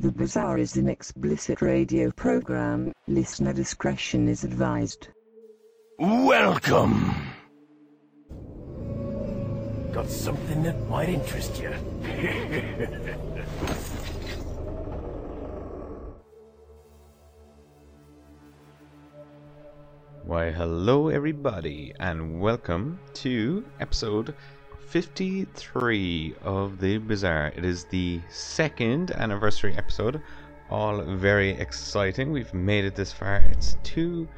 The Bazaar is an explicit radio program. Listener discretion is advised. Welcome. Got something that might interest you. Why, hello everybody, and welcome to episode 53 of The Bazaar. It is the second anniversary episode, all very exciting. We've made it this far. It's two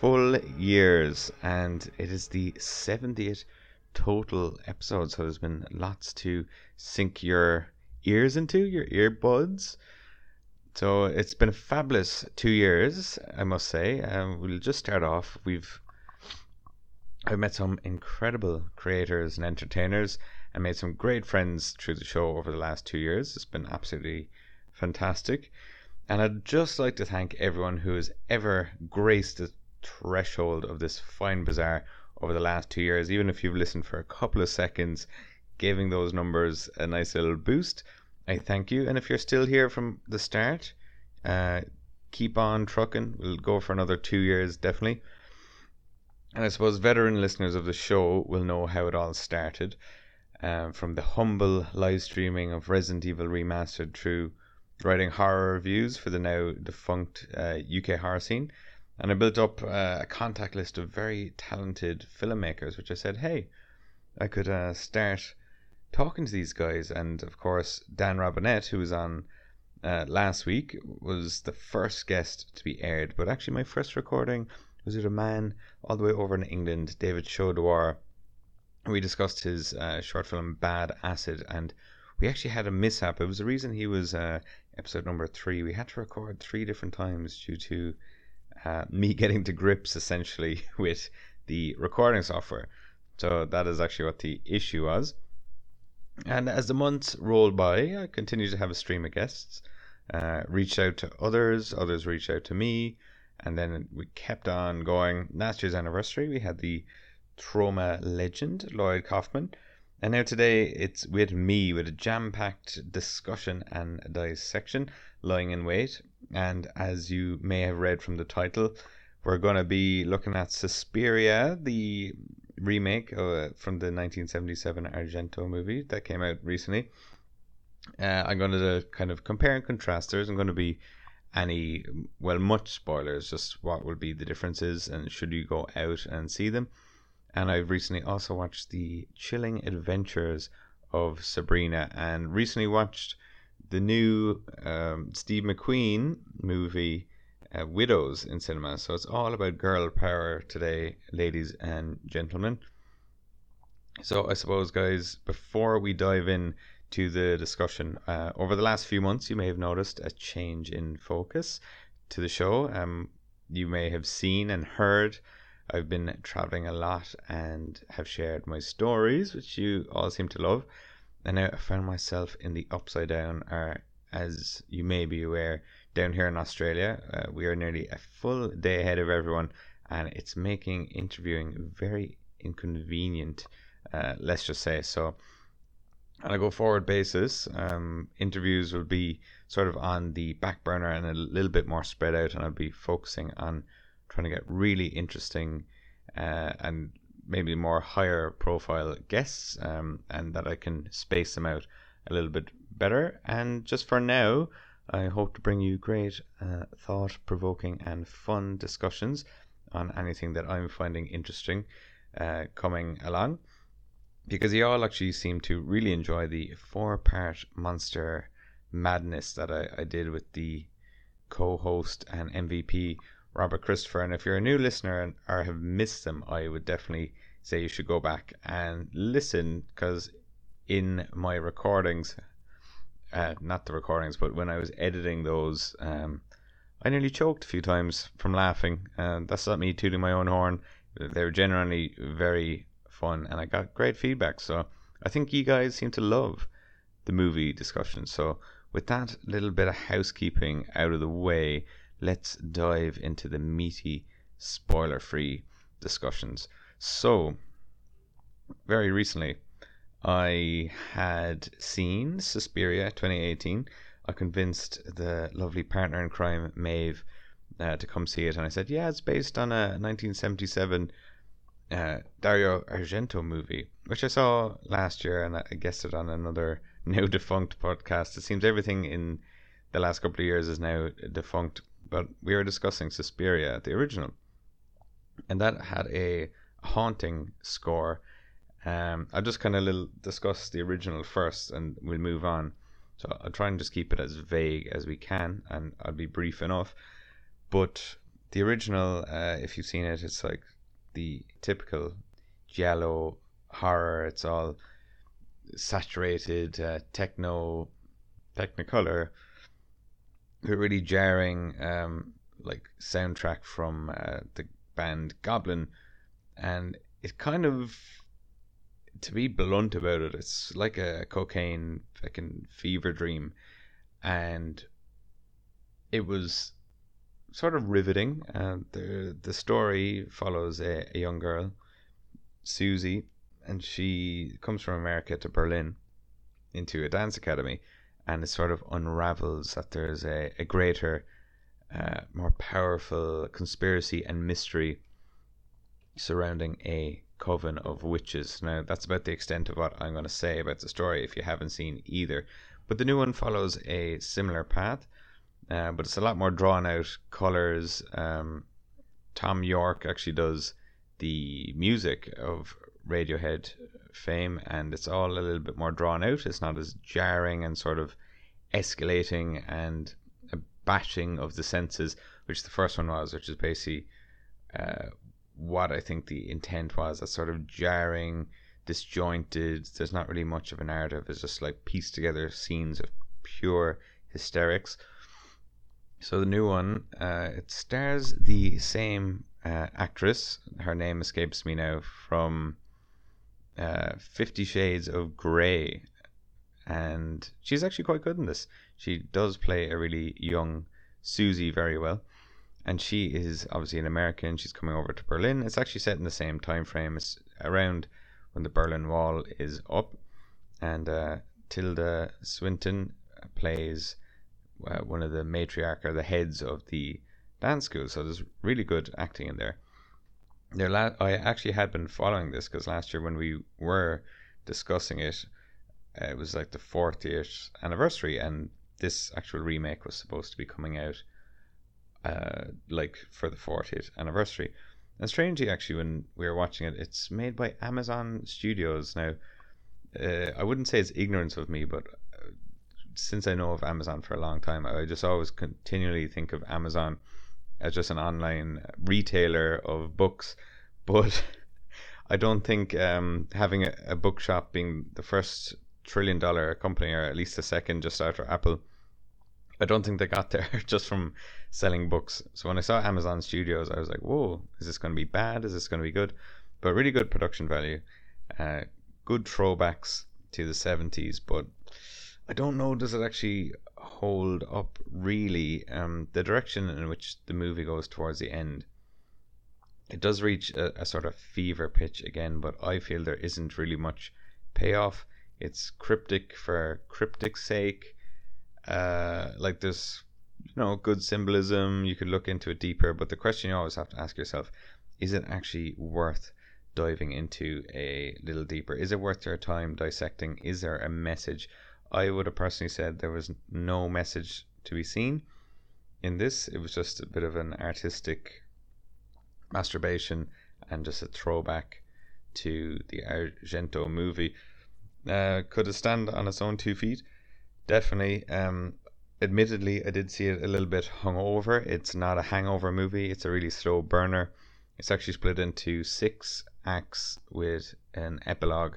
full years, and it is the 70th total episode, so there's been lots to sink your ears into, your earbuds. So it's been a fabulous two years, I must say. Um, we'll just start off. We've I've met some incredible creators and entertainers and made some great friends through the show over the last two years. It's been absolutely fantastic. And I'd just like to thank everyone who has ever graced the threshold of this fine bazaar over the last two years, even if you've listened for a couple of seconds, giving those numbers a nice little boost. I thank you. And if you're still here from the start, uh, keep on trucking. We'll go for another two years, definitely. And I suppose veteran listeners of the show will know how it all started. Um, from the humble live streaming of Resident Evil Remastered through writing horror reviews for the now defunct uh, UK horror scene. And I built up uh, a contact list of very talented filmmakers, which I said, hey, I could uh, start talking to these guys, and of course, Dan Robinette, who was on uh, last week, was the first guest to be aired. But actually, my first recording was it a man all the way over in England, David Chaudouar. We discussed his uh, short film Bad Acid, and we actually had a mishap. It was the reason he was uh, episode number three. We had to record three different times due to uh, me getting to grips essentially with the recording software. So that is actually what the issue was. And as the months rolled by, I continued to have a stream of guests, uh, reached out to others, others reached out to me, and then we kept on going. Last year's anniversary, we had the Troma legend, Lloyd Kaufman, and now today it's with me with a jam packed discussion and dissection lying in wait. And as you may have read from the title, we're going to be looking at Suspiria, the remake uh, from the 1977 Argento movie that came out recently. Uh, I'm going to kind of compare and contrast. There isn't going to be any, well, much spoilers, just what will be the differences and should you go out and see them. And I've recently also watched the chilling adventures of Sabrina and recently watched the new um, Steve McQueen movie uh, widows in cinema. So it's all about girl power today, ladies and gentlemen. So I suppose, guys, before we dive in to the discussion, uh, over the last few months, you may have noticed a change in focus to the show. Um, you may have seen and heard. I've been traveling a lot and have shared my stories, which you all seem to love. And now I found myself in the upside down, or as you may be aware, down here in Australia. Uh, we are nearly a full day ahead of everyone, and it's making interviewing very inconvenient, uh, let's just say. So, on a go forward basis, um, interviews will be sort of on the back burner and a little bit more spread out, and I'll be focusing on trying to get really interesting uh, and maybe more higher profile guests, um, and that I can space them out a little bit better. And just for now, I hope to bring you great, uh, thought provoking, and fun discussions on anything that I'm finding interesting uh, coming along. Because you all actually seem to really enjoy the four part monster madness that I, I did with the co host and MVP Robert Christopher. And if you're a new listener and, or have missed them, I would definitely say you should go back and listen because in my recordings, uh, not the recordings, but when I was editing those, um, I nearly choked a few times from laughing. And that's not me tooting my own horn. They were generally very fun, and I got great feedback. So I think you guys seem to love the movie discussion. So with that little bit of housekeeping out of the way, let's dive into the meaty, spoiler-free discussions. So, very recently, I had seen Suspiria 2018. I convinced the lovely partner in crime, Maeve, uh, to come see it, and I said, "Yeah, it's based on a 1977 uh, Dario Argento movie, which I saw last year, and I guessed it on another now defunct podcast. It seems everything in the last couple of years is now defunct, but we were discussing Suspiria, the original, and that had a haunting score. Um, I'll just kind of little discuss the original first, and we'll move on. So I'll try and just keep it as vague as we can, and I'll be brief enough. But the original, uh, if you've seen it, it's like the typical giallo horror. It's all saturated uh, techno, technicolor, really jarring, um, like soundtrack from uh, the band Goblin, and it kind of, to be blunt about it, it's like a cocaine fucking fever dream, and it was sort of riveting. Uh, the the story follows a, a young girl, Susie, and she comes from America to Berlin into a dance academy, and it sort of unravels that there's a, a greater, uh, more powerful conspiracy and mystery surrounding a coven of witches. Now, that's about the extent of what I'm going to say about the story if you haven't seen either. But the new one follows a similar path uh, but it's a lot more drawn out colors. Um, Thom Yorke actually does the music of Radiohead fame, and it's all a little bit more drawn out. It's not as jarring and sort of escalating and a bashing of the senses, which the first one was, which is basically uh, what I think the intent was. That sort of jarring, disjointed. There's not really much of a narrative. It's just like pieced together scenes of pure hysterics. So the new one, uh, it stars the same uh, actress. Her name escapes me now from uh, Fifty Shades of Grey, and she's actually quite good in this. She does play a really young Susie very well, and she is obviously an American. She's coming over to Berlin. It's actually set in the same time frame. It's around when the Berlin Wall is up, and uh, Tilda Swinton plays uh, one of the matriarch or the heads of the dance school. So there's really good acting in there. There, la- I actually had been following this because last year when we were discussing it, uh, it was like the 40th anniversary, and this actual remake was supposed to be coming out, uh, like for the 40th anniversary. And strangely, actually, when we were watching it, it's made by Amazon Studios. Now, uh, I wouldn't say it's ignorance of me, but since I know of Amazon for a long time, I just always continually think of Amazon as just an online retailer of books, but I don't think um, having a, a bookshop being the first trillion dollar company, or at least the second just after Apple, I don't think they got there just from selling books. So when I saw Amazon Studios, I was like, whoa, is this going to be bad? Is this going to be good? But really good production value, uh, good throwbacks to the 70s, but I don't know. Does it actually hold up really? Um, the direction in which the movie goes towards the end, it does reach a, a sort of fever pitch again, but I feel there isn't really much payoff. It's cryptic for cryptic's sake. Uh, like there's you know good symbolism. You could look into it deeper, but the question you always have to ask yourself: Is it actually worth? diving into a little deeper? Is it worth your time dissecting? Is there a message? I would have personally said there was no message to be seen in this. It was just a bit of an artistic masturbation and just a throwback to the Argento movie. Uh, could it stand on its own two feet? Definitely. Um, admittedly, I did see it a little bit hungover. It's not a hangover movie. It's a really slow burner. It's actually split into six acts with an epilogue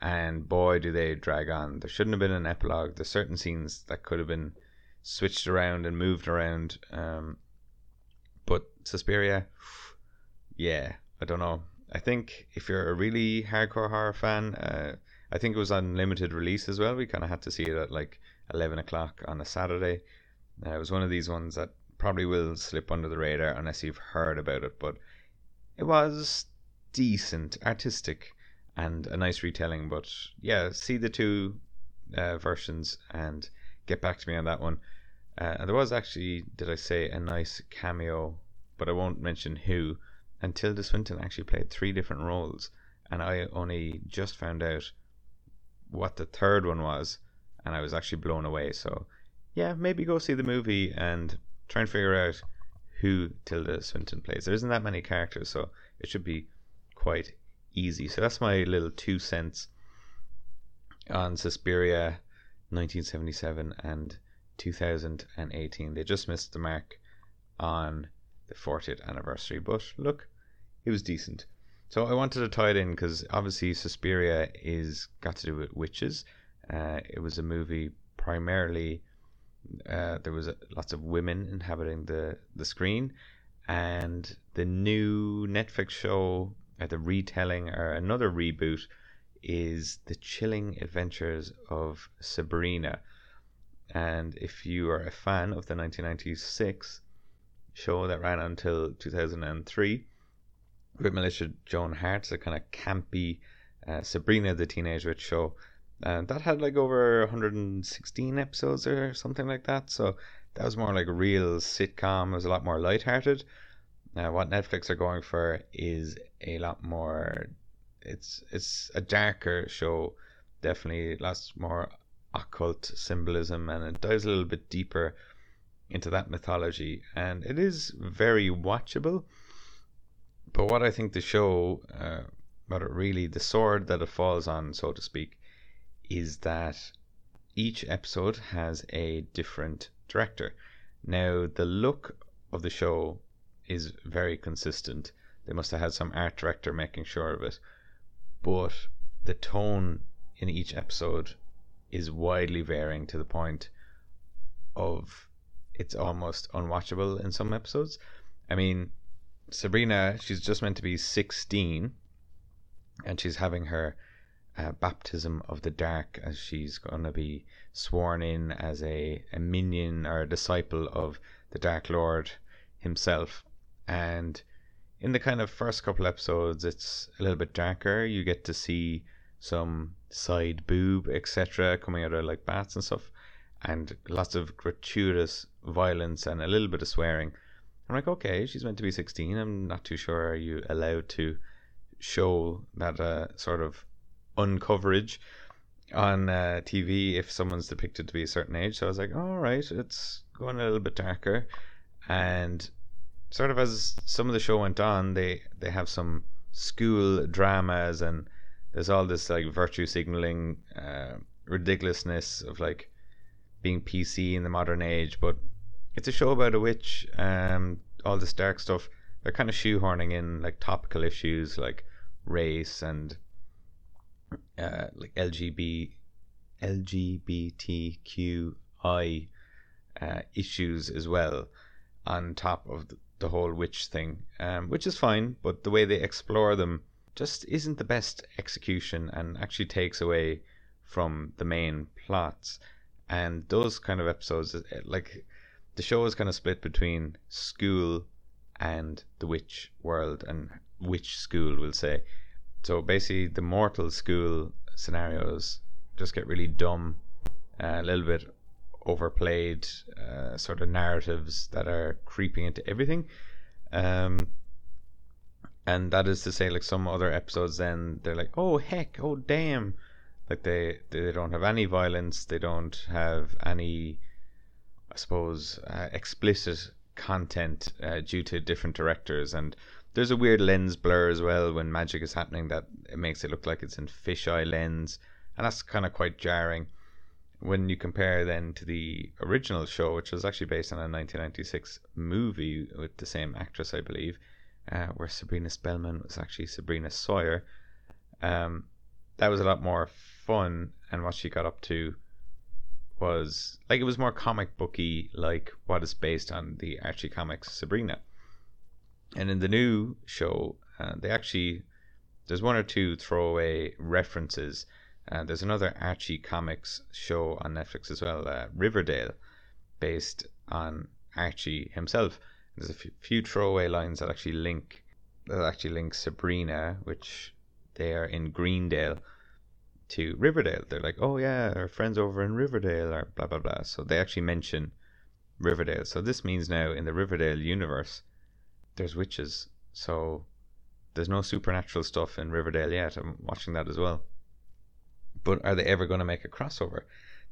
and boy do they drag on. There shouldn't have been an epilogue. There's certain scenes that could have been switched around and moved around. Um, but Suspiria, yeah, I don't know. I think if you're a really hardcore horror fan, uh, I think it was on limited release as well. We kind of had to see it at like 11 o'clock on a Saturday. Uh, it was one of these ones that probably will slip under the radar unless you've heard about it, but it was decent, artistic and a nice retelling. But yeah, see the two uh, versions and get back to me on that one. Uh, and there was actually, did I say, a nice cameo, but I won't mention who. And Tilda Swinton actually played three different roles, and I only just found out what the third one was, and I was actually blown away. So, yeah, maybe go see the movie and try and figure out who Tilda Swinton plays. There isn't that many characters, so it should be quite easy. So that's my little two cents on Suspiria 1977 and 2018. They just missed the mark on the 40th anniversary, but look, it was decent. So I wanted to tie it in because obviously Suspiria is got to do with witches. Uh, it was a movie primarily. Uh, there was lots of women inhabiting the the screen, and the new Netflix show, uh, the retelling or another reboot, is the chilling adventures of Sabrina. And if you are a fan of the 1996 show that ran until 2003, with Melissa Joan Hart, a kind of campy uh, Sabrina the Teenage Witch show. And that had like over 116 episodes or something like that. So that was more like a real sitcom. It was a lot more lighthearted. Now, what Netflix are going for is a lot more. It's it's a darker show, definitely lots more occult symbolism, and it dives a little bit deeper into that mythology, and it is very watchable. But what I think the show, uh, it really, the sword that it falls on, so to speak, is that each episode has a different director. Now, the look of the show is very consistent. They must have had some art director making sure of it. But the tone in each episode is widely varying to the point of it's almost unwatchable in some episodes. I mean, Sabrina, she's just meant to be 16 and she's having her uh, baptism of the dark as she's going to be sworn in as a, a minion or a disciple of the Dark Lord himself. And in the kind of first couple episodes, it's a little bit darker. You get to see some side boob, etc., coming out of like bats and stuff, and lots of gratuitous violence and a little bit of swearing. I'm like, okay, she's meant to be 16. I'm not too sure. Are you allowed to show that uh, sort of uncoverage on uh, TV if someone's depicted to be a certain age? So I was like, all right, it's going a little bit darker. And sort of as some of the show went on, they they have some school dramas and there's all this like virtue signaling uh, ridiculousness of like being PC in the modern age, but it's a show about a witch. Um, all this dark stuff. They're kind of shoehorning in like topical issues like race and uh, like LGB, LGBTQI uh, issues as well on top of the, the whole witch thing, um, which is fine, but the way they explore them just isn't the best execution and actually takes away from the main plots. And those kind of episodes, uh, like the show is kind of split between school and the witch world and witch school, we'll say. So basically, the mortal school scenarios just get really dumb, uh, a little bit overplayed, uh, sort of narratives that are creeping into everything. Um, and that is to say, like some other episodes, then they're like, oh heck, oh damn, like they they don't have any violence, they don't have any, I suppose, uh, explicit content uh, due to different directors. And there's a weird lens blur as well when magic is happening that it makes it look like it's in fisheye lens. And that's kind of quite jarring when you compare then to the original show which was actually based on a 1996 movie with the same actress i believe uh, where sabrina spellman was actually sabrina sawyer um, that was a lot more fun. And what she got up to was like it was more comic booky like what is based on the archie comics sabrina. And in the new show uh, they actually there's one or two throwaway references uh, there's another archie comics show on netflix as well uh, riverdale based on archie himself there's a f- few throwaway lines that actually link that actually link sabrina which they are in greendale to Riverdale. They're like, oh yeah, our friends over in Riverdale or blah blah blah. So they actually mention Riverdale. So this means now in the Riverdale universe, there's witches. So there's no supernatural stuff in Riverdale yet. I'm watching that as well. But are they ever going to make a crossover?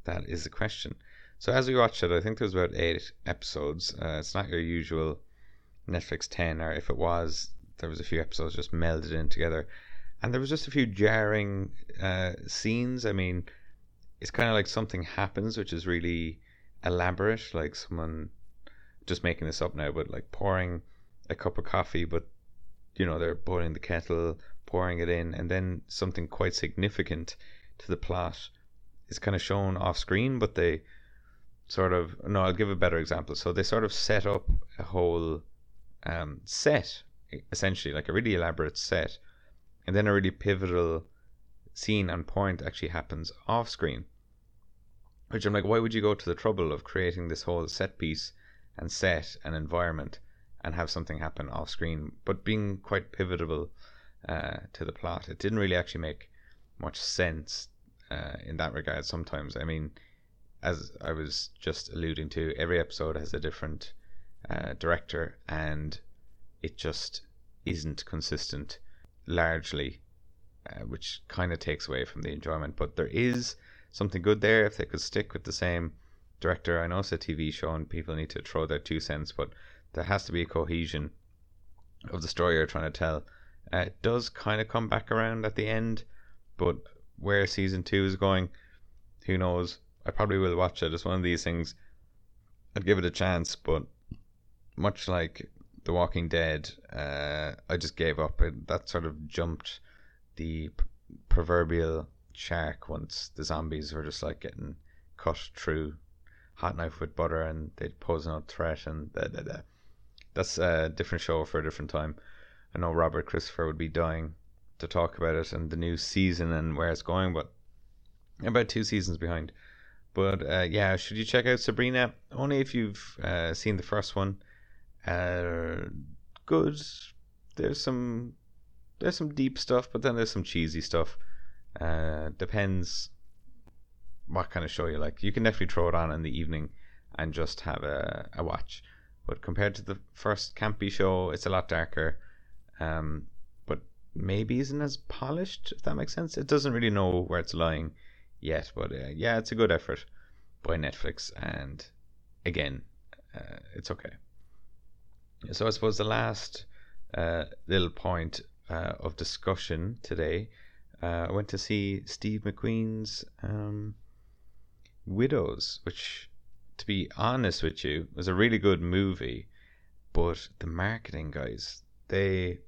That is the question. So as we watched it, I think there's about eight episodes. Uh, it's not your usual Netflix ten, or if it was, there was a few episodes just melded in together, and there was just a few jarring uh, scenes. I mean, it's kind of like something happens, which is really elaborate, like someone just making this up now, but like pouring a cup of coffee, but you know they're boiling the kettle, pouring it in, and then something quite significant to the plot is kind of shown off screen, but they sort of no i'll give a better example. So they sort of set up a whole um, set essentially like a really elaborate set and then a really pivotal scene and point actually happens off screen which i'm like why would you go to the trouble of creating this whole set piece and set an environment and have something happen off screen but being quite pivotal uh, to the plot? It didn't really actually make much sense uh, in that regard sometimes i mean as I was just alluding to, every episode has a different uh, director, and it just isn't consistent largely, uh, which kind of takes away from the enjoyment. But there is something good there if they could stick with the same director. I know it's a TV show and people need to throw their two cents, but there has to be a cohesion of the story you're trying to tell. Uh, it does kind of come back around at the end, but where season two is going, who knows? I probably will watch it. It's one of these things. I'd give it a chance, but much like The Walking Dead, uh, I just gave up. It, that sort of jumped the p- proverbial shark once the zombies were just like getting cut through hot knife with butter and they'd pose no threat and da, da, da. that's a different show for a different time. I know Robert Christopher would be dying to talk about it and the new season and where it's going, but about two seasons behind. But uh, yeah, should you check out Sabrina? Only if you've uh, seen the first one. Uh, good. There's some there's some deep stuff, but then there's some cheesy stuff. Uh, depends what kind of show you like. You can definitely throw it on in the evening and just have a, a watch. But compared to the first campy show, it's a lot darker. Um, maybe isn't as polished, if that makes sense. It doesn't really know where it's lying yet, but uh, yeah, it's a good effort by Netflix, and again, uh, it's okay. So I suppose the last uh, little point uh, of discussion today, uh, I went to see Steve McQueen's um, Widows, which, to be honest with you, was a really good movie, but the marketing guys, they,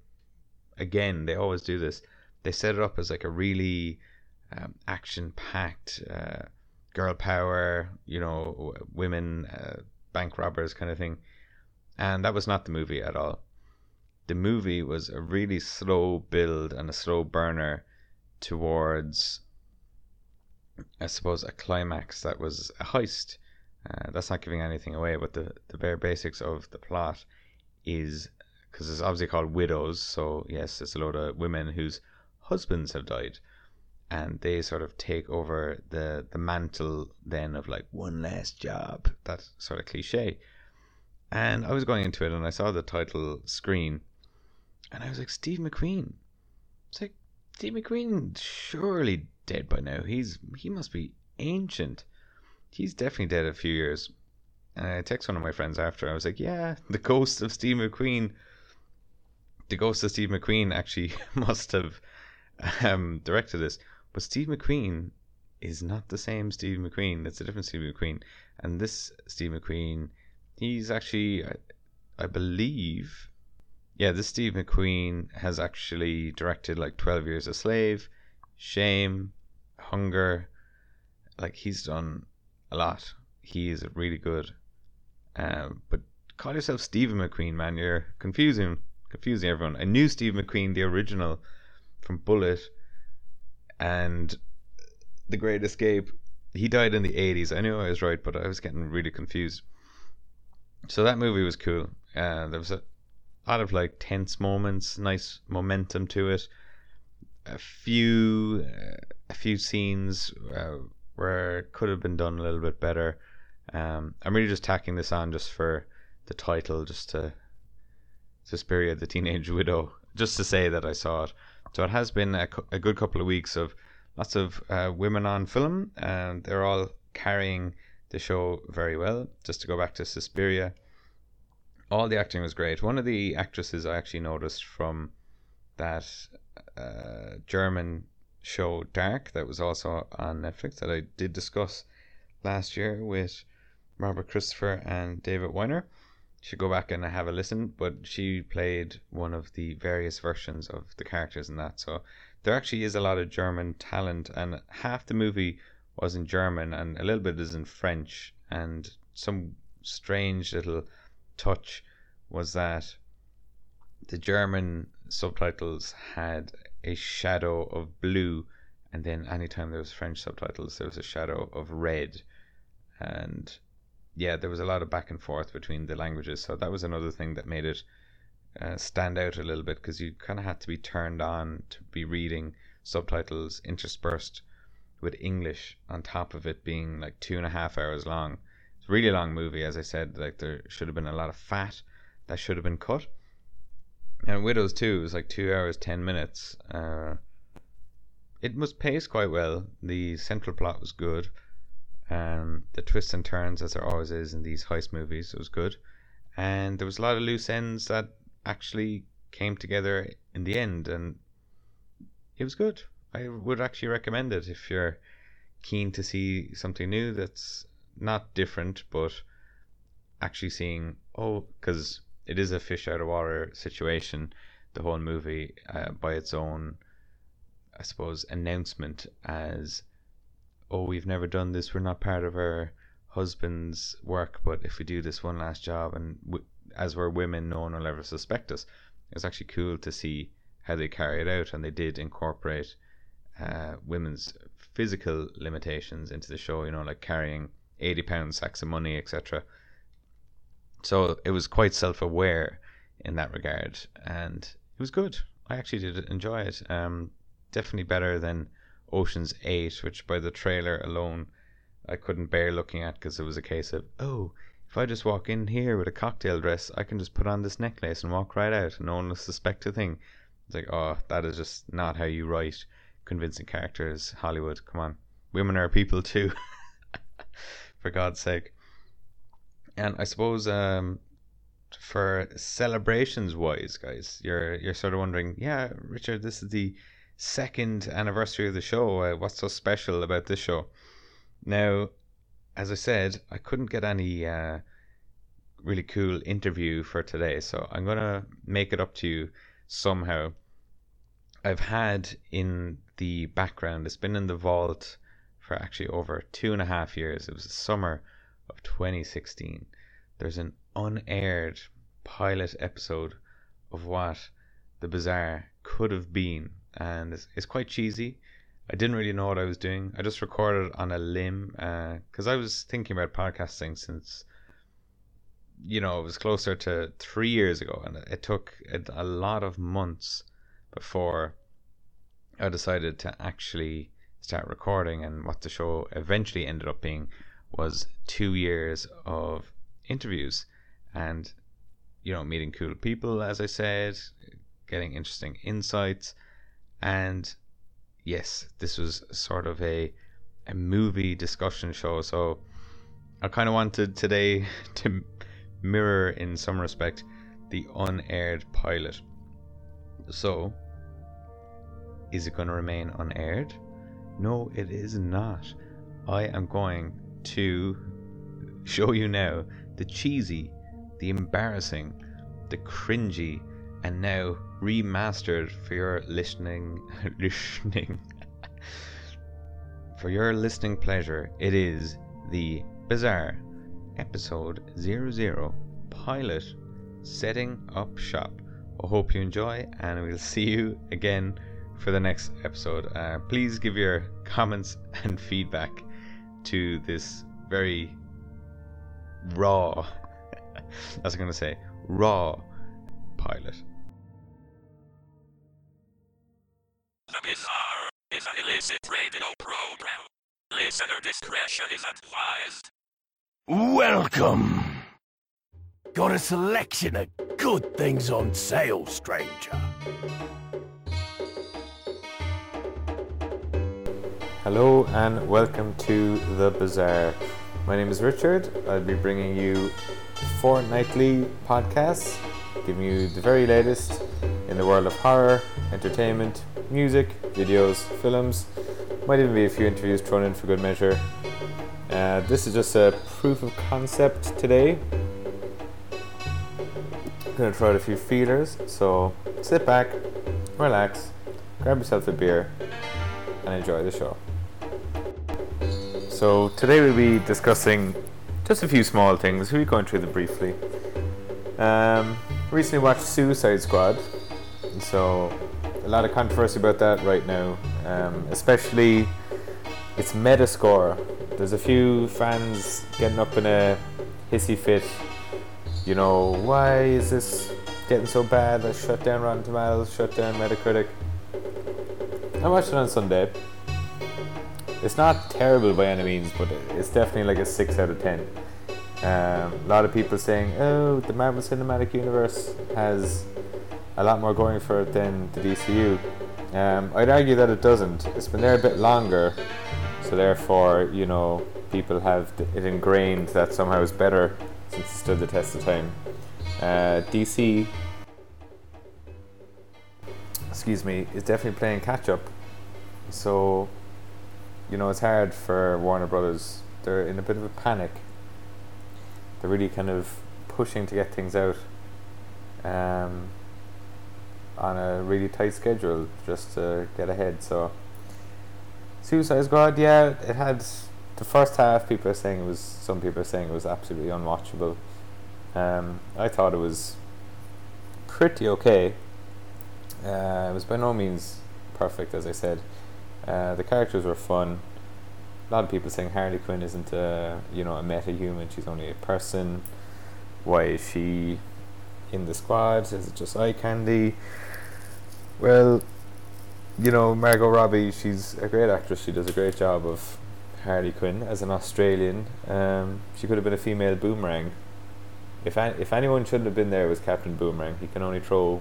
again, they always do this. They set it up as like a really um, action packed, uh, girl power, you know, women, uh, bank robbers kind of thing. And that was not the movie at all. The movie was a really slow build and a slow burner towards, I suppose, a climax that was a heist. Uh, that's not giving anything away, but the, the bare basics of the plot is because it's obviously called Widows. So, yes, it's a load of women whose husbands have died. And they sort of take over the the mantle then of like one last job. That sort of cliche. And i was going into it and i saw the title screen and i was like steve mcqueen. It's like steve mcqueen surely dead by now. He's he must be ancient. He's definitely dead a few years. And i text one of my friends after. I was like yeah the ghost of steve mcqueen the ghost of steve mcqueen actually must have um, directed this but Steve McQueen is not the same Steve McQueen. It's a different Steve McQueen. And this Steve McQueen, he's actually, I, I believe, yeah, this Steve McQueen has actually directed like 12 Years a Slave, Shame, Hunger. Like he's done a lot. He is really good. Um, but call yourself Stephen McQueen, man. You're confusing, confusing everyone. I knew Steve McQueen, the original from Bullitt and The Great Escape. He died in the 80s. I knew I was right, but I was getting really confused. So that movie was cool. Uh, there was a lot of like tense moments, nice momentum to it. a few uh, a few scenes uh, where it could have been done a little bit better. Um, I'm really just tacking this on just for the title, just to Suspiria, the Teenage Widow, just to say that I saw it. So it has been a, a good couple of weeks of lots of uh, women on film, and they're all carrying the show very well. Just to go back to Suspiria, all the acting was great. One of the actresses I actually noticed from that uh, German show Dark that was also on Netflix that I did discuss last year with Robert Christopher and David Weiner. Should go back and have a listen. But she played one of the various versions of the characters in that. So there actually is a lot of German talent, and half the movie was in German, and a little bit is in French. And some strange little touch was that the German subtitles had a shadow of blue, and then anytime there was French subtitles, there was a shadow of red, and yeah, there was a lot of back and forth between the languages. So that was another thing that made it uh, stand out a little bit because you kind of had to be turned on to be reading subtitles interspersed with English on top of it being like two and a half hours long. It's a really long movie, as I said. Like there should have been a lot of fat that should have been cut. And Widows too was like two hours ten minutes. Uh, it was paced quite well. The central plot was good. Um, the twists and turns, as there always is in these heist movies, was good. And there was a lot of loose ends that actually came together in the end, and it was good. I would actually recommend it if you're keen to see something new that's not different, but actually seeing oh, because it is a fish out of water situation. The whole movie, uh, by its own, I suppose, announcement as, oh, we've never done this. We're not part of our husband's work, but if we do this one last job, and as we're women, no one will ever suspect us. It's actually cool to see how they carry it out, and they did incorporate uh, women's physical limitations into the show. You know, like carrying eighty pound sacks of money, etc. So it was quite self aware in that regard, and it was good. I actually did enjoy it. Um, definitely better than Ocean's Eight, which by the trailer alone I couldn't bear looking at because it was a case of oh, if I just walk in here with a cocktail dress, I can just put on this necklace and walk right out, and no one will suspect a thing. It's like oh, that is just not how you write convincing characters, Hollywood. Come on, women are people too. For God's sake and I suppose um, for celebrations wise, guys, you're you're sort of wondering, yeah, Richard, this is the second anniversary of the show. Uh, what's so special about this show? Now, as I said, I couldn't get any uh, really cool interview for today, so I'm gonna make it up to you somehow. I've had in the background, it's been in the vault for actually over two and a half years. It was the summer of 2016, there's an unaired pilot episode of what the Bazaar could have been, and it's, it's quite cheesy. I didn't really know what I was doing. I just recorded on a limb because uh, I was thinking about podcasting since you know it was closer to three years ago, and it took a, a lot of months before I decided to actually start recording. And what the show eventually ended up being was two years of interviews and you know meeting cool people as i said getting interesting insights and yes this was sort of a a movie discussion show. So i kind of wanted today to mirror in some respect the unaired pilot. So is it going to remain unaired? No it is not. I am going to show you now the cheesy, the embarrassing, the cringy, and now remastered for your listening listening for your listening pleasure. It is the Bazaar episode 00 pilot setting up shop. I hope you enjoy, and we'll see you again for the next episode. Uh, please give your comments and feedback to this very raw, as I'm going to say, raw pilot. Explicit radio program. Listener discretion is advised. Welcome. Got a selection of good things on sale, stranger. Hello and welcome to The Bazaar. My name is Richard. I'll be bringing you fortnightly podcasts, giving you the very latest in the world of horror, entertainment, music, videos, films. Might even be a few interviews thrown in for good measure. Uh, this is just a proof of concept today. I'm gonna try out a few feelers, so sit back, relax, grab yourself a beer, and enjoy the show. So today we'll be discussing just a few small things. We'll be going through them briefly. Um, recently watched Suicide Squad, so lot of controversy about that right now, um, especially its Metascore. There's a few fans getting up in a hissy fit. You know, why is this getting so bad? Let's shut down Rotten Tomatoes, shut down Metacritic. I watched it on Sunday. It's not terrible by any means, but it's definitely like a 6 out of 10. Um, a lot of people saying, oh, the Marvel Cinematic Universe has a lot more going for it than the DCU. Um, I'd argue that it doesn't. It's been there a bit longer, so therefore, you know, people have it ingrained that somehow it's better since it stood the test of time. Uh, DC, excuse me, is definitely playing catch up. So, you know, it's hard for Warner Brothers. They're in a bit of a panic. They're really kind of pushing to get things out um, on a really tight schedule just to get ahead. So, Suicide Squad, yeah, it had the first half. People are saying it was. Some people are saying it was absolutely unwatchable. Um, I thought it was pretty okay. Uh, it was by no means perfect, as I said. Uh, the characters were fun. A lot of people saying Harley Quinn isn't a you know a meta human. She's only a person. Why is she in the squad? Is it just eye candy? Well, you know Margot Robbie. She's a great actress. She does a great job of Harley Quinn as an Australian. Um, she could have been a female boomerang. If an- if anyone shouldn't have been there, was Captain Boomerang. He can only throw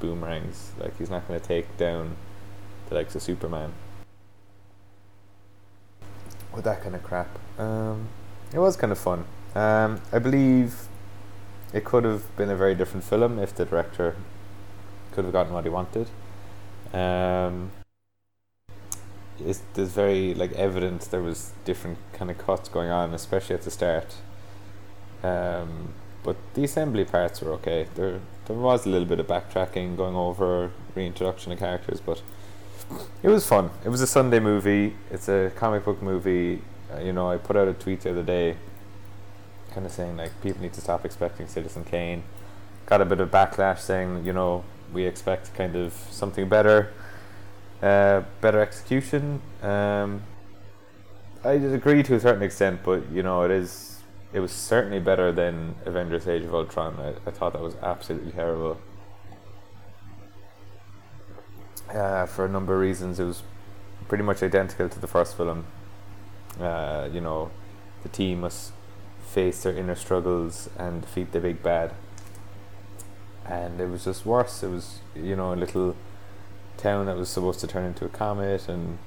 boomerangs. Like he's not going to take down the likes of Superman. With that kind of crap. Um, it was kind of fun. Um, I believe it could have been a very different film if the director could have gotten what he wanted. Um, it's, there's very like evidence there was different kind of cuts going on, especially at the start. Um, but the assembly parts were okay. There there was a little bit of backtracking, going over reintroduction of characters, but it was fun. It was a Sunday movie. It's a comic book movie. Uh, you know, I put out a tweet the other day, kind of saying like people need to stop expecting Citizen Kane. Got a bit of backlash saying you know we expect kind of something better, uh, better execution. Um, I did agree to a certain extent, but you know it is it was certainly better than Avengers: Age of Ultron. I, I thought that was absolutely terrible. Uh, for a number of reasons, it was pretty much identical to the first film. Uh, you know, the team must face their inner struggles and defeat the big bad. And it was just worse. It was, you know, a little town that was supposed to turn into a comet, and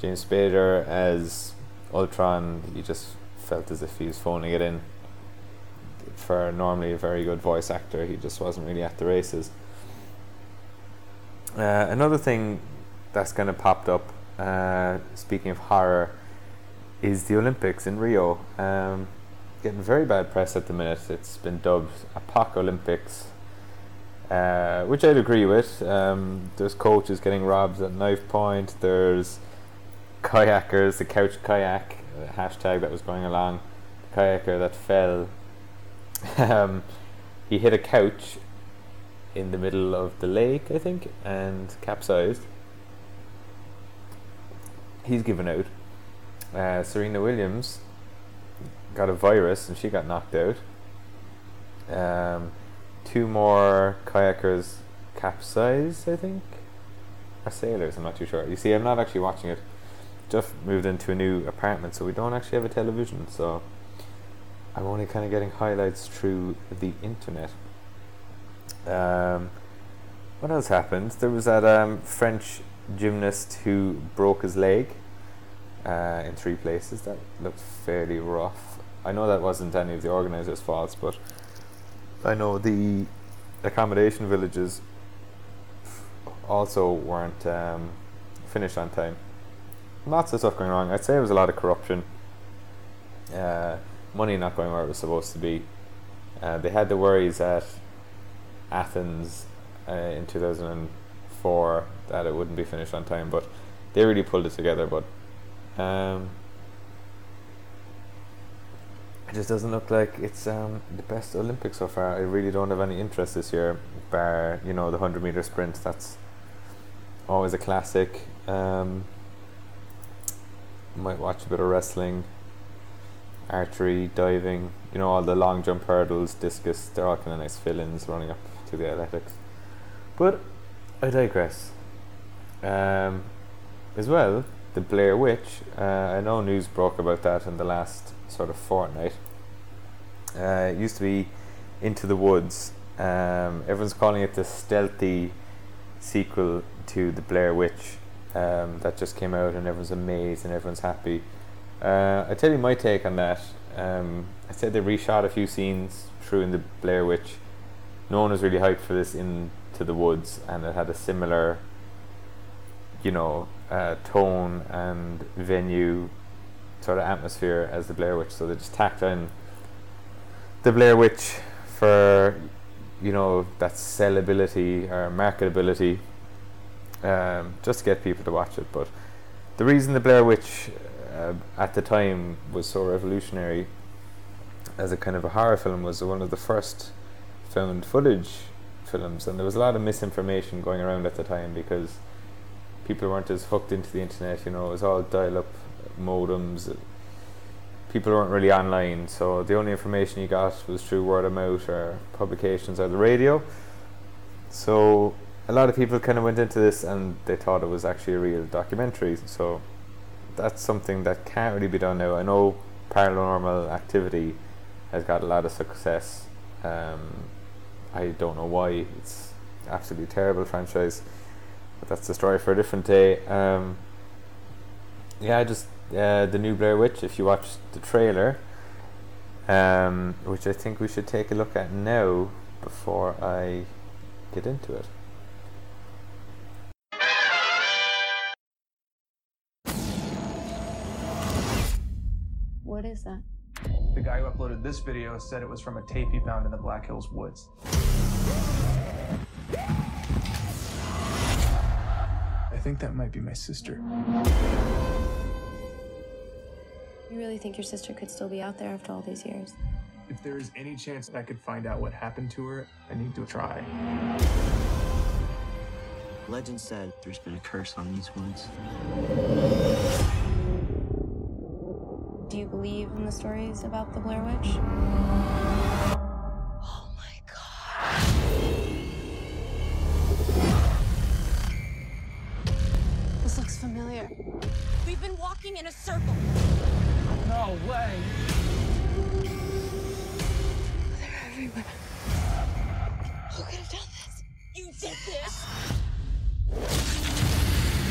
James Spader as Ultron, he just felt as if he was phoning it in. For normally a very good voice actor, he just wasn't really at the races. Uh, another thing that's kind of popped up, uh, speaking of horror, is the Olympics in Rio. Um, getting very bad press at the minute. It's been dubbed Apocalympics, uh, which I'd agree with. Um, there's coaches getting robbed at knife point. There's kayakers, the couch kayak hashtag that was going along. The kayaker that fell. um, he hit a couch in the middle of the lake, I think, and capsized. He's given out. Uh, Serena Williams got a virus and she got knocked out. Um, two more kayakers capsized, I think. or sailors. I'm not too sure. You see, I'm not actually watching it. Just moved into a new apartment, so we don't actually have a television. So I'm only kind of getting highlights through the internet. Um, what else happened? There was that um, French gymnast who broke his leg uh, in three places. That looked fairly rough. I know that wasn't any of the organizers' faults, but I know the accommodation villages also weren't um, finished on time. Lots of stuff going wrong. I'd say it was a lot of corruption. Uh, money not going where it was supposed to be. Uh, they had the worries at Athens uh, in 2004 that it wouldn't be finished on time, but they really pulled it together. But um, it just doesn't look like it's um, the best Olympics so far. I really don't have any interest this year, bar you know the hundred meter sprint. That's always a classic. Um, might watch a bit of wrestling, archery, diving. You know all the long jump hurdles, discus. They're all kind of nice fill-ins running up to the athletics. But I digress. Um, as well, the Blair Witch. Uh, I know news broke about that in the last sort of fortnight. Uh, it used to be Into the Woods. Um, everyone's calling it the stealthy sequel to the Blair Witch um, that just came out, and everyone's amazed and everyone's happy. Uh, I tell you my take on that. Um, I said they reshot a few scenes through in the Blair Witch. No one was really hyped for this Into the Woods, and it had a similar, you know, uh, tone and venue sort of atmosphere as the Blair Witch. So they just tacked on the Blair Witch for you know that sellability or marketability, um, just to get people to watch it. But the reason the Blair Witch uh, at the time was so revolutionary as a kind of a horror film was one of the first found footage films, and there was a lot of misinformation going around at the time because people weren't as hooked into the internet. You know, it was all dial-up modems. People weren't really online, so the only information you got was through word of mouth or publications or the radio. So a lot of people kind of went into this and they thought it was actually a real documentary. So that's something that can't really be done now. I know paranormal activity has got a lot of success. Um, I don't know why. It's absolutely terrible franchise, but that's the story for a different day. Um, yeah, just uh, the new Blair Witch. If you watch the trailer, um, which I think we should take a look at now before I get into it. What is that? The guy who uploaded this video said it was from a tape he found in the Black Hills woods. I think that might be my sister. You really think your sister could still be out there after all these years? If there is any chance that I could find out what happened to her, I need to try. Legend said there's been a curse on these woods. Do you believe in the stories about the Blair Witch? Oh my god. This looks familiar. We've been walking in a circle. No way! They're everywhere. Who could have done this? You did this!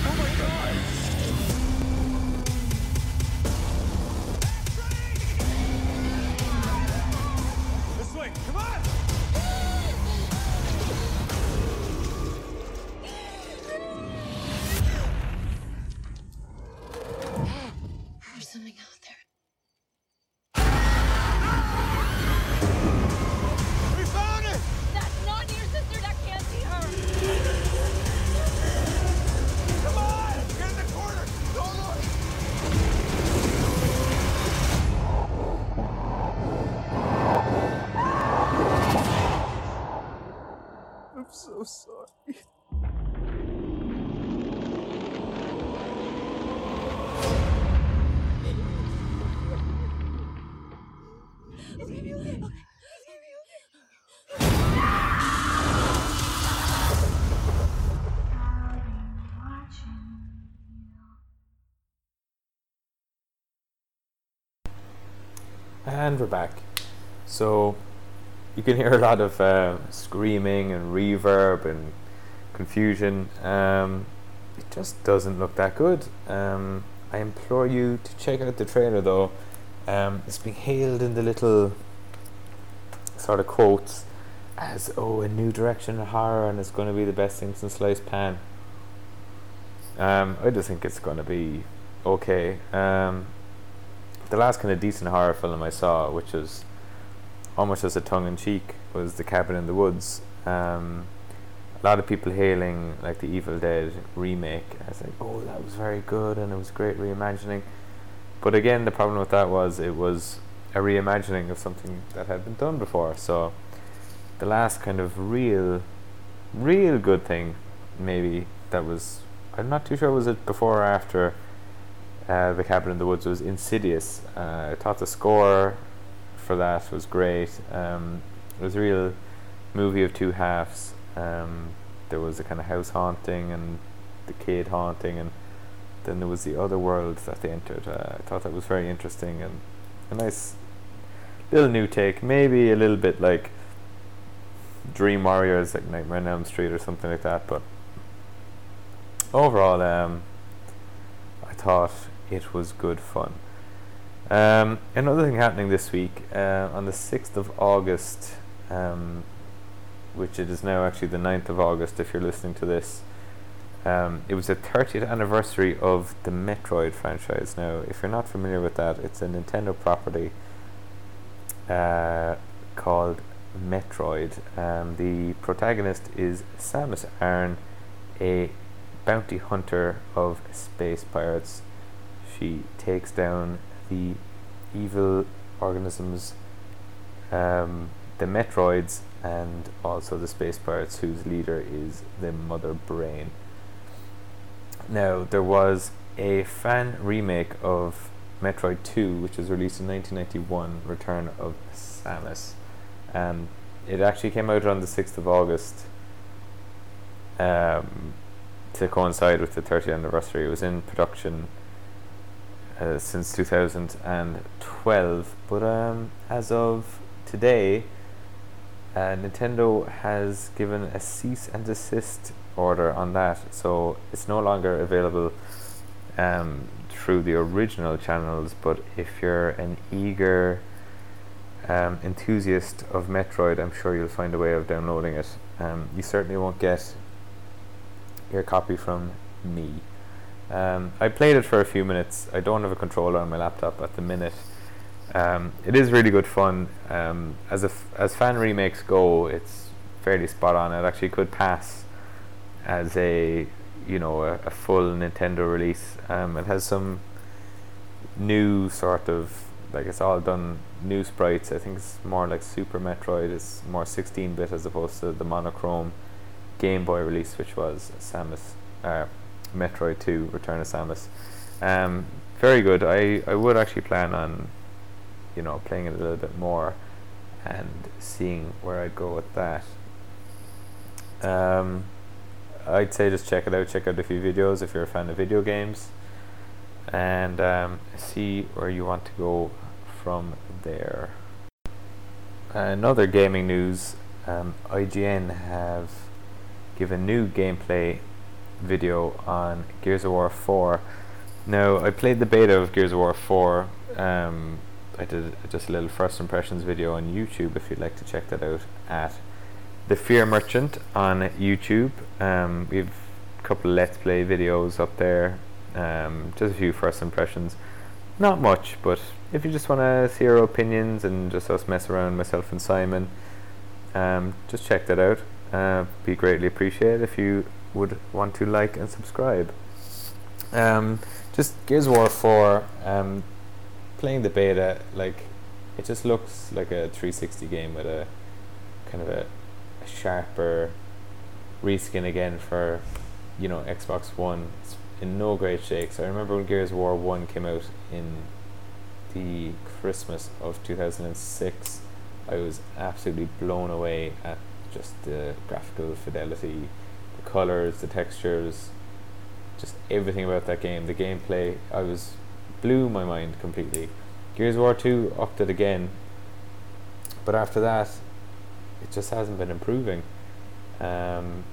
Oh my god! And we're back. So you can hear a lot of uh, screaming and reverb and confusion. Um, it just doesn't look that good. Um, I implore you to check out the trailer though. Um, it's being hailed in the little sort of quotes as oh a new direction of horror and it's going to be the best thing since sliced pan. Um, I just think it's going to be okay. Um, the last kind of decent horror film I saw, which was almost as a tongue in cheek, was The Cabin in the Woods. Um, a lot of people hailing like the Evil Dead remake as like, oh, that was very good and it was great reimagining. But again, the problem with that was it was a reimagining of something that had been done before. So the last kind of real, real good thing, maybe that was I'm not too sure was it before or after uh, the Cabin in the Woods was Insidious. Uh, I thought the score for that was great. Um, it was a real movie of two halves. Um, there was a kind of house haunting and the kid haunting, and then there was the other world that they entered. Uh, I thought that was very interesting and a nice little new take. Maybe a little bit like Dream Warriors, like Nightmare on Elm Street or something like that, but overall, um, I thought it was good fun. Um, another thing happening this week uh, on the 6th of August, um, which it is now actually the 9th of August if you're listening to this. Um, it was the 30th anniversary of the Metroid franchise. Now, if you're not familiar with that, it's a Nintendo property uh, called Metroid. Um, the protagonist is Samus Aran, a bounty hunter of space pirates. She takes down the evil organisms, um, the Metroids, and also the space pirates, whose leader is the Mother Brain. Now, there was a fan remake of Metroid 2, which was released in 1991, Return of Samus. Um, it actually came out on the 6th of August. Um, to coincide with the 30th anniversary. It was in production uh, since 2012, but um, as of today, uh, Nintendo has given a cease and desist order on that, so it's no longer available um, through the original channels. But if you're an eager um, enthusiast of Metroid, I'm sure you'll find a way of downloading it. Um, you certainly won't get your copy from me. Um, I played it for a few minutes. I don't have a controller on my laptop at the minute. Um, it is really good fun. Um, as f- as fan remakes go, it's fairly spot on. It actually could pass as a you know a, a full Nintendo release. Um, it has some new sort of like it's all done new sprites. I think it's more like Super Metroid. It's more 16-bit as opposed to the monochrome Game Boy release, which was Samus, uh, Metroid 2, Return of Samus. Um, very good. I, I would actually plan on, you know, playing it a little bit more and seeing where I'd go with that. Um, I'd say just check it out. Check out a few videos if you're a fan of video games, and um, see where you want to go from there. Another gaming news: um, IGN have given new gameplay video on Gears of War 4. Now, I played the beta of Gears of War 4. Um, I did just a little first impressions video on YouTube if you'd like to check that out at The Fear Merchant on YouTube. Um, we have a couple of Let's Play videos up there, um, just a few first impressions. Not much, but if you just want to see our opinions and just us mess around, myself and Simon, um, just check that out. Uh, be greatly appreciated if you would want to like and subscribe. Um, just Gears of War 4, um, playing the beta, like, it just looks like a 360 game with a kind of a, a sharper reskin again for, you know, Xbox One. It's in no great shakes. I remember when Gears War 1 came out in the Christmas of 2006, I was absolutely blown away at just the graphical fidelity, colors, the textures, just everything about that game. The gameplay, I was blew my mind completely. Gears of War 2 upped it again, but after that, it just hasn't been improving. Um,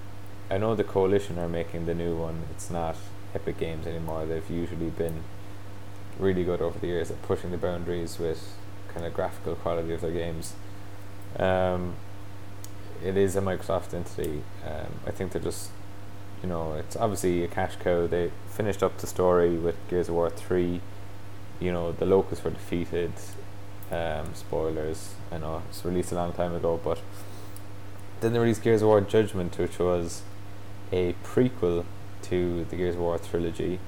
I know the Coalition are making the new one. It's not Epic Games anymore. They've usually been really good over the years at pushing the boundaries with kind of graphical quality of their games. Um, it is a Microsoft entity. Um, I think they're just, you know, it's obviously a cash cow. They finished up the story with Gears of War 3. You know, the Locusts were defeated. Um, spoilers, I know it's released a long time ago, but then they released Gears of War Judgment, which was a prequel to the Gears of War trilogy.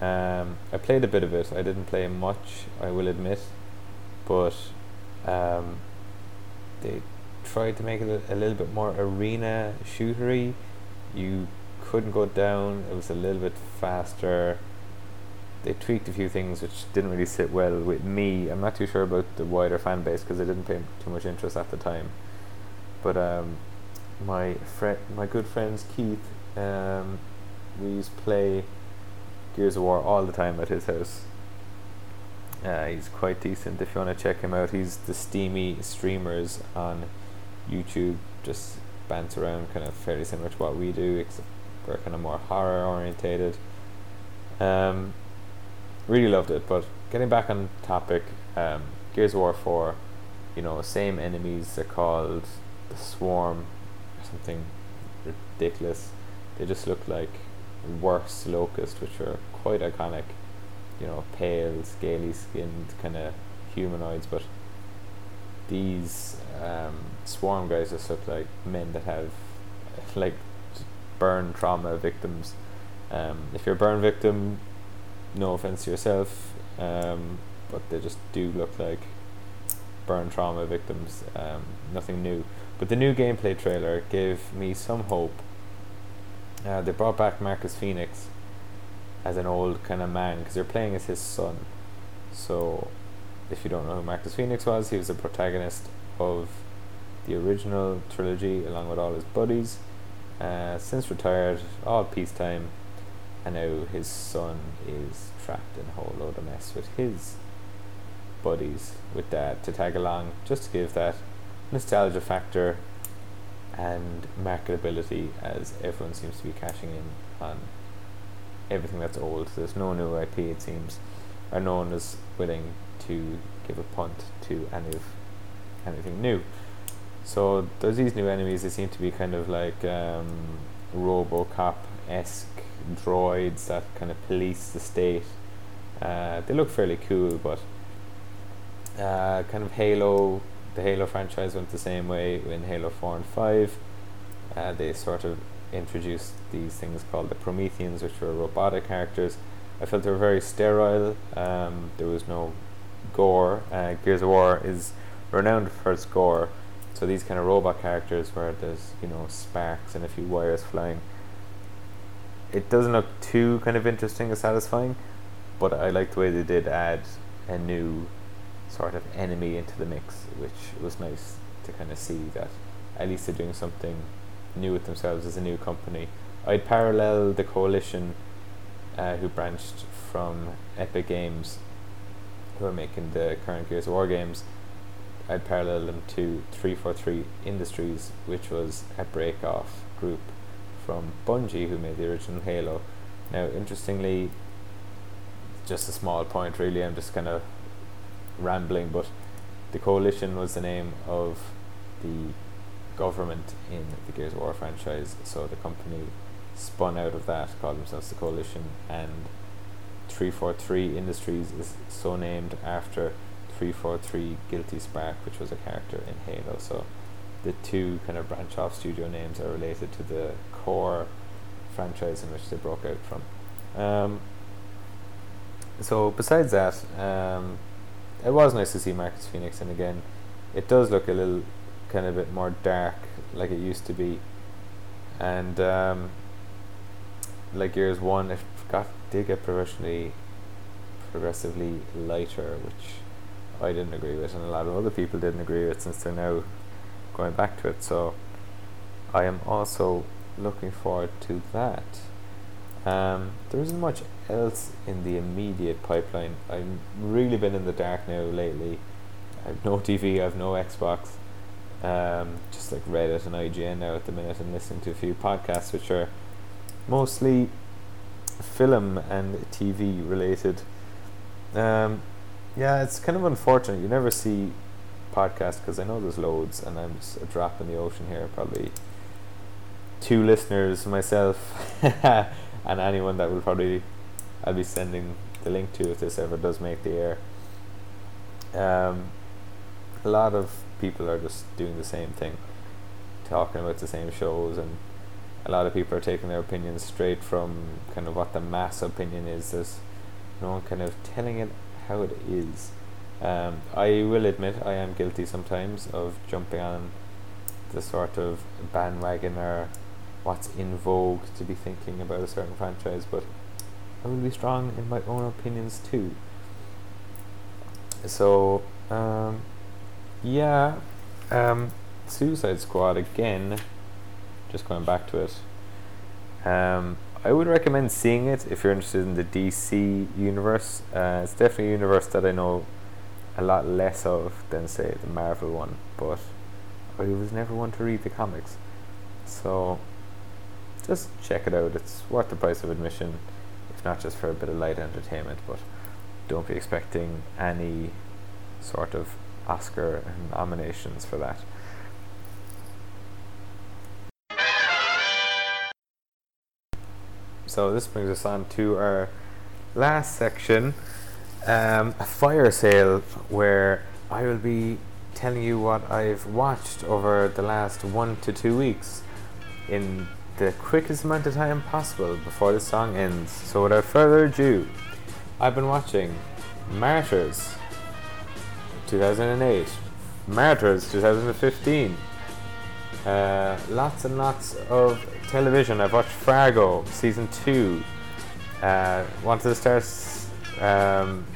Um, I played a bit of it. I didn't play much, I will admit, but um, they tried to make it a, a little bit more arena shootery. You couldn't go down. It was a little bit faster. They tweaked a few things which didn't really sit well with me. I'm not too sure about the wider fan base because I didn't pay too much interest at the time. But um, my friend, my good friends Keith, um, we used to play Gears of War all the time at his house. Uh, he's quite decent. If you want to check him out, he's the Steamy streamers on YouTube. Just bants around, kind of fairly similar to what we do, except we're kind of more horror orientated. Um, really loved it. But getting back on topic, um, Gears of War Four, you know, same enemies. They're called the Swarm or something ridiculous. They just look like worse locust, which are quite iconic. You know, pale, scaly skinned, kind of humanoids, but these um, swarm guys just look like men that have like burn trauma victims. Um, if you're a burn victim, no offense to yourself, um, but they just do look like burn trauma victims. Um, nothing new. But the new gameplay trailer gave me some hope. Uh, they brought back Marcus Phoenix as an old kind of man because they're playing as his son. So, if you don't know who Marcus Phoenix was, he was a protagonist of the original trilogy along with all his buddies. Uh, since retired, all peacetime, and now his son is trapped in a whole load of mess with his buddies, with dad to tag along, just to give that nostalgia factor and marketability as everyone seems to be cashing in on everything that's old. There's no new IP, it seems, or no one is willing to give a punt to any of anything new. So there's these new enemies. They seem to be kind of like um, RoboCop esque droids that kind of police the state. Uh, they look fairly cool, but uh, kind of Halo. The Halo franchise went the same way in Halo Four and Five. Uh, they sort of introduced these things called the Prometheans, which were robotic characters. I felt they were very sterile. Um, there was no gore. Uh, Gears of War is renowned for its gore. So these kind of robot characters where there's you know sparks and a few wires flying. It doesn't look too kind of interesting or satisfying, but I like the way they did add a new sort of enemy into the mix, which was nice to kind of see that at least they're doing something new with themselves as a new company. I'd parallel the coalition uh, who branched from Epic Games, who are making the current Gears of War games. I'd parallel them to 343 Industries, which was a break off group from Bungie, who made the original Halo. Now, interestingly, just a small point really, I'm just kind of rambling, but the Coalition was the name of the government in the Gears of War franchise, so the company spun out of that, called themselves the Coalition, and 343 Industries is so named after 343 Guilty Spark, which was a character in Halo. So the two kind of branch off studio names are related to the core franchise in which they broke out from. Um, so besides that, um, it was nice to see Marcus Phoenix, and again, it does look a little kind of bit more dark like it used to be, and um, like Gears One, it got did get progressively progressively lighter, which I didn't agree with, and a lot of other people didn't agree with since they're now going back to it. So I am also looking forward to that. Um, there isn't much else in the immediate pipeline. I've really been in the dark now lately. I've no TV, I've no Xbox. Um, just like Reddit and IGN now at the minute, and listening to a few podcasts which are mostly film and TV related. Um, yeah, it's kind of unfortunate. You never see podcasts because I know there's loads, and I'm just a drop in the ocean here. Probably two listeners, myself, and anyone that will probably I'll be sending the link to if this ever does make the air. Um, a lot of people are just doing the same thing, talking about the same shows, and a lot of people are taking their opinions straight from kind of what the mass opinion is. There's no one kind of telling it how it is. Um, I will admit I am guilty sometimes of jumping on the sort of bandwagon or what's in vogue to be thinking about a certain franchise, but I will be strong in my own opinions too. So, um, yeah, um, Suicide Squad again. Just going back to it. Um, I would recommend seeing it if you're interested in the DC universe. Uh, it's definitely a universe that I know a lot less of than say the Marvel one, but I was never one to read the comics, so just check it out. It's worth the price of admission, if not just for a bit of light entertainment. But don't be expecting any sort of Oscar nominations for that. So this brings us on to our last section, um, a fire sale, where I will be telling you what I've watched over the last one to two weeks in the quickest amount of time possible before the song ends. So without further ado, I've been watching Martyrs 2008, Martyrs 2015. Uh, lots and lots of television. I've watched Fargo season two. Uh, wanted to start um,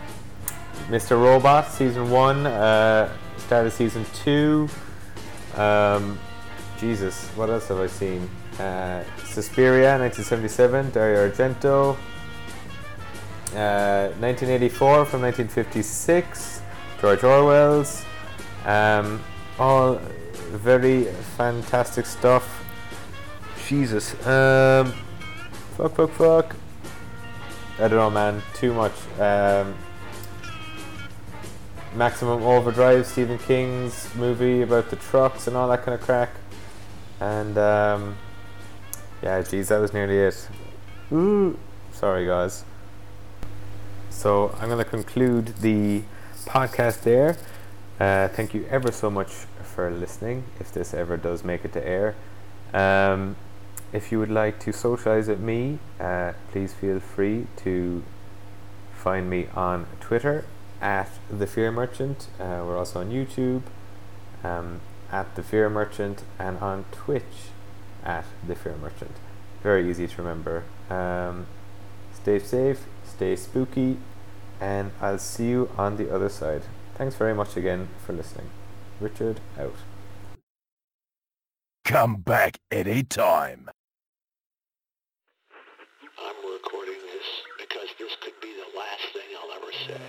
Mr. Robot season one. Uh, started season two. Um, Jesus, what else have I seen? Uh, Suspiria, 1977, Dario Argento. Uh, 1984 from 1956, George Orwell's. Um, all very fantastic stuff. Jesus. Um, fuck, fuck, fuck. I don't know, man. Too much. Um, Maximum Overdrive, Stephen King's movie about the trucks and all that kind of crack. And um, yeah, geez, that was nearly it. Ooh, sorry, guys. So I'm going to conclude the podcast there. Uh, thank you ever so much for listening. If this ever does make it to air, um, if you would like to socialize with me, uh, please feel free to find me on Twitter at the Fear Merchant. Uh, we're also on YouTube um, at the Fear Merchant and on Twitch at the Fear Merchant. Very easy to remember. Um, stay safe, stay spooky, and I'll see you on the other side. Thanks very much again for listening. Richard out. Come back anytime. I'm recording this because this could be the last thing I'll ever say.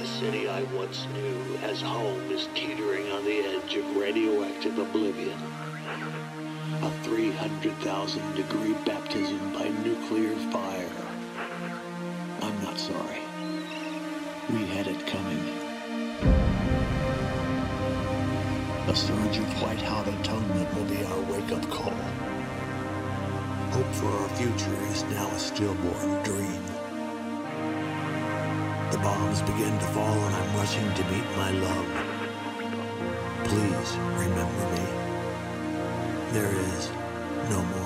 The city I once knew as home is teetering on the edge of radioactive oblivion. A 300,000 degree baptism by nuclear fire. It coming. A surge of white-hot atonement will be our wake-up call. Hope for our future is now a stillborn dream. The bombs begin to fall and I'm rushing to meet my love. Please remember me. There is no more